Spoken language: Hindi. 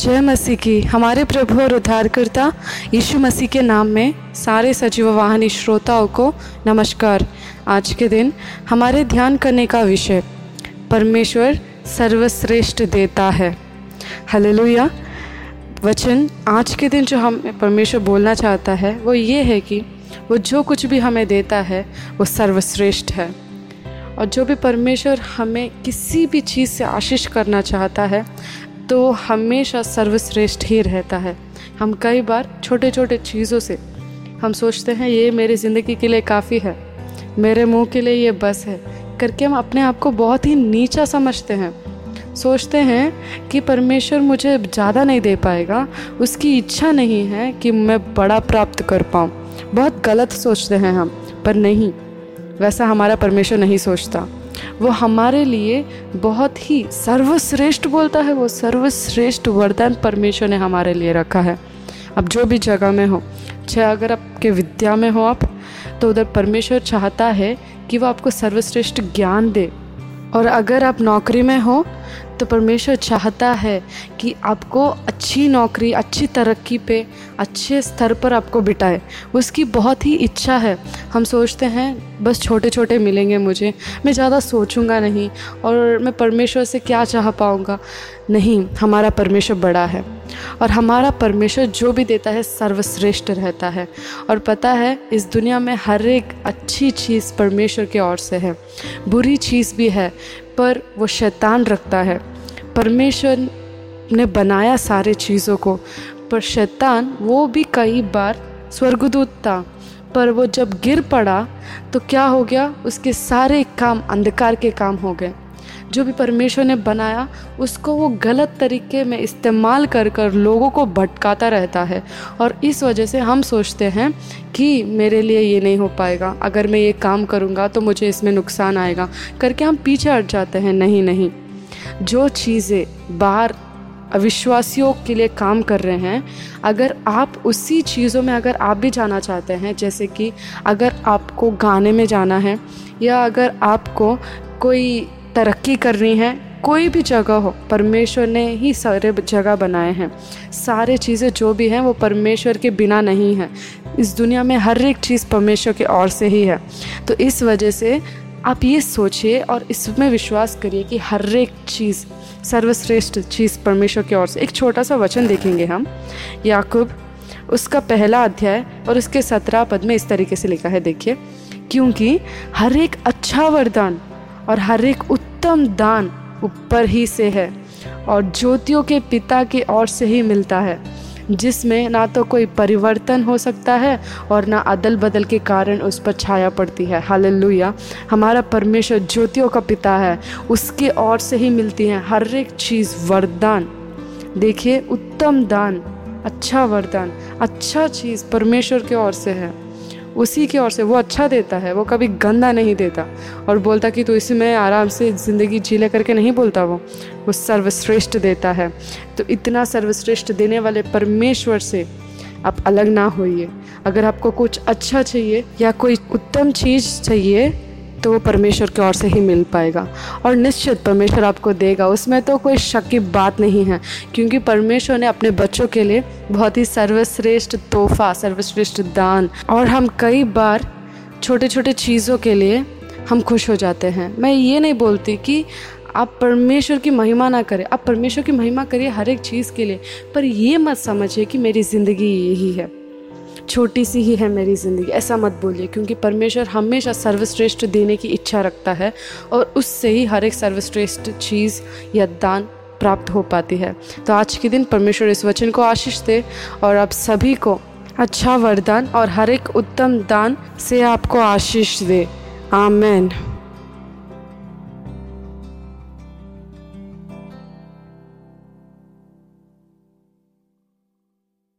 जय मसीह की। हमारे प्रभु और उद्धारकर्ता यीशु मसीह के नाम में सारे सजीव वाहनी श्रोताओं को नमस्कार। आज के दिन हमारे ध्यान करने का विषय परमेश्वर सर्वश्रेष्ठ देता है। हालेलुया। वचन आज के दिन जो हम परमेश्वर बोलना चाहता है, वो ये है कि वो जो कुछ भी हमें देता है, वो सर्वश्रेष्ठ है। और जो भी परमेश्वर हमें किसी भी चीज़ से आशीष करना चाहता है तो हमेशा सर्वश्रेष्ठ ही रहता है। हम कई बार छोटे छोटे चीज़ों से, हम सोचते हैं, ये मेरी ज़िंदगी के लिए काफ़ी है, मेरे मुँह के लिए ये बस है। करके हम अपने आप को बहुत ही नीचा समझते हैं। सोचते हैं कि परमेश्वर मुझे ज़्यादा नहीं दे पाएगा, उसकी इच्छा नहीं है कि मैं बड़ा प्राप्त कर पाऊँ। बहुत गलत सोचते हैं हम, पर नहीं, वैसा हमारा परमेश्वर नहीं सोचता। वो हमारे लिए बहुत ही सर्वश्रेष्ठ बोलता है, वो सर्वश्रेष्ठ वरदान परमेश्वर ने हमारे लिए रखा है। अब जो भी जगह में हो, चाहे अगर आपके विद्या में हो आप तो उधर परमेश्वर चाहता है कि वो आपको सर्वश्रेष्ठ ज्ञान दे। और अगर आप नौकरी में हो तो परमेश्वर चाहता है कि आपको अच्छी नौकरी, अच्छी तरक्की पे, अच्छे स्तर पर आपको बिठाए। उसकी बहुत ही इच्छा है। हम सोचते हैं, बस छोटे छोटे मिलेंगे मुझे। मैं ज़्यादा सोचूँगा नहीं और मैं परमेश्वर से क्या चाह पाऊँगा? नहीं, हमारा परमेश्वर बड़ा है और हमारा परमेश्वर जो भी देता है, सर्वश्रेष्ठ रहता है। और पता है, इस दुनिया में हर एक अच्छी चीज़ परमेश्वर के ओर से है। बुरी चीज़ भी है पर वो शैतान रखता है। परमेश्वर ने बनाया सारे चीज़ों को, पर शैतान वो भी कई बार स्वर्गदूत था। पर वो जब गिर पड़ा तो क्या हो गया? उसके सारे काम अंधकार के काम हो गए। जो भी परमेश्वर ने बनाया, उसको वो गलत तरीके में इस्तेमाल कर कर लोगों को भटकाता रहता है। और इस वजह से हम सोचते हैं कि मेरे लिए ये नहीं हो पाएगा। अगर मैं ये काम करूँगा तो मुझे इसमें नुकसान आएगा। करके हम पीछे हट जाते हैं, नहीं नहीं। जो चीज़ें बाहर अविश्वासियों के लिए काम कर रहे हैं, अगर आप उसी चीज़ों में अगर आप भी जाना चाहते हैं, जैसे कि अगर आपको गाने में जाना है, या अगर आपको कोई तरक्की करनी है, कोई भी जगह हो, परमेश्वर ने ही सारे जगह बनाए हैं। सारे चीज़ें जो भी हैं, वो परमेश्वर के बिना नहीं हैं। इस दुनिया में हर एक चीज़ परमेश्वर के ओर से ही है। तो इस वजह से आप ये सोचिए और इसमें विश्वास करिए कि हर एक चीज़, सर्वश्रेष्ठ चीज़ परमेश्वर की ओर से। एक छोटा सा वचन देखेंगे हम। याकूब, उसका पहला अध्याय और उसके सत्रह पद में इस तरीके से लिखा है, देखिए। क्योंकि हर एक अच्छा वरदान और हर एक उत्तम दान ऊपर ही से है और ज्योतियों के पिता की ओर से ही मिलता है, जिसमें ना तो कोई परिवर्तन हो सकता है और ना अदल बदल के कारण उस पर छाया पड़ती है। हालेलुया। हमारा परमेश्वर ज्योतियों का पिता है, उसके ओर से ही मिलती है हर एक चीज़ वरदान। देखिए, उत्तम दान अच्छा वरदान अच्छा चीज़ परमेश्वर के ओर से है। उसी की ओर से वो अच्छा देता है, वो कभी गंदा नहीं देता। और बोलता कि तू तो इसमें आराम से ज़िंदगी जी ले करके नहीं बोलता वो वो सर्वश्रेष्ठ देता है। तो इतना सर्वश्रेष्ठ देने वाले परमेश्वर से आप अलग ना होइए। अगर आपको कुछ अच्छा चाहिए या कोई उत्तम चीज़ चाहिए तो वो परमेश्वर की ओर से ही मिल पाएगा। और निश्चित परमेश्वर आपको देगा। उसमें तो कोई शक की बात नहीं है, क्योंकि परमेश्वर ने अपने बच्चों के लिए बहुत ही सर्वश्रेष्ठ तोहफा, सर्वश्रेष्ठ दान, और हम कई बार छोटे छोटे चीज़ों के लिए हम खुश हो जाते हैं। मैं ये नहीं बोलती कि आप परमेश्वर की महिमा ना करें। आप परमेश्वर की महिमा करिए हर एक चीज़ के लिए, पर ये मत समझिए कि मेरी ज़िंदगी यही है। छोटी सी ही है मेरी ज़िंदगी, ऐसा मत बोलिए, क्योंकि परमेश्वर हमेशा सर्वश्रेष्ठ देने की इच्छा रखता है और उससे ही हर एक सर्वश्रेष्ठ चीज़ या दान प्राप्त हो पाती है। तो आज के दिन परमेश्वर इस वचन को आशीष दे और आप सभी को अच्छा वरदान और हर एक उत्तम दान से आपको आशीष दे। आमेन।